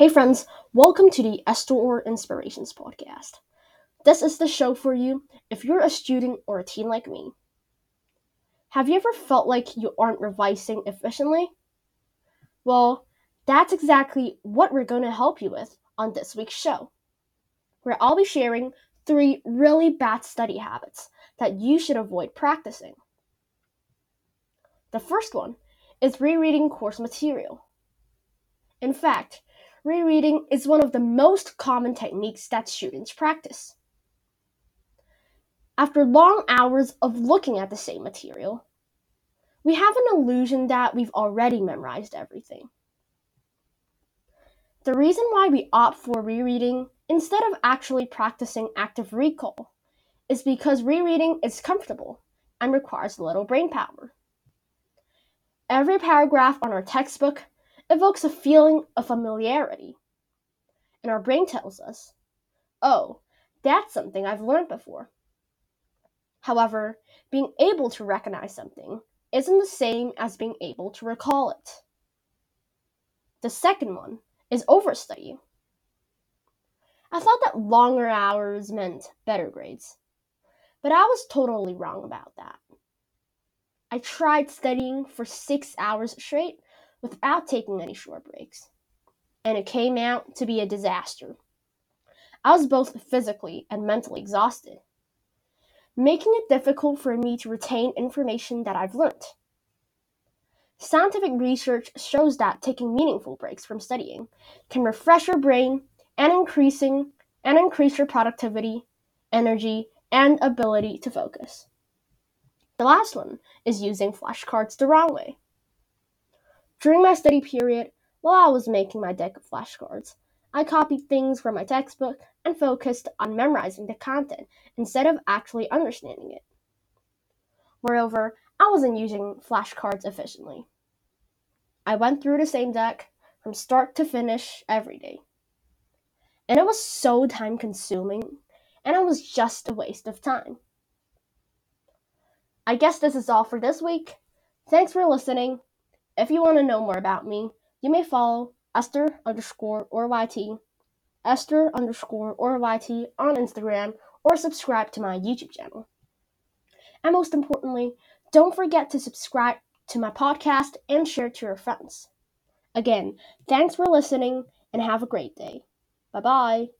Hey, friends, welcome to the Esther Inspirations podcast. This is the show for you if you're a student or a teen like me. Have you ever felt like you aren't revising efficiently? Well, that's exactly what we're going to help you with on this week's show, where I'll be sharing three really bad study habits that you should avoid practicing. The first one is rereading course material. In fact, rereading is one of the most common techniques that students practice. After long hours of looking at the same material, we have an illusion that we've already memorized everything. The reason why we opt for rereading instead of actually practicing active recall is because rereading is comfortable and requires little brain power. Every paragraph on our textbook evokes a feeling of familiarity. And our brain tells us, oh, that's something I've learned before. However, being able to recognize something isn't the same as being able to recall it. The second one is overstudy. I thought that longer hours meant better grades, but I was totally wrong about that. I tried studying for six hours straight without taking any short breaks. And it came out to be a disaster. I was both physically and mentally exhausted, making it difficult for me to retain information that I've learned. Scientific research shows that taking meaningful breaks from studying can refresh your brain and increasing and increase your productivity, energy, and ability to focus. The last one is using flashcards the wrong way. During my study period, while I was making my deck of flashcards, I copied things from my textbook and focused on memorizing the content instead of actually understanding it. Moreover, I wasn't using flashcards efficiently. I went through the same deck from start to finish every day. And it was so time consuming, and it was just a waste of time. I guess this is all for this week. Thanks for listening if you want to know more about me, you may follow Esther underscore or YT, Esther underscore or YT on Instagram, or subscribe to my YouTube channel. And most importantly, don't forget to subscribe to my podcast and share to your friends. Again, thanks for listening and have a great day. Bye bye.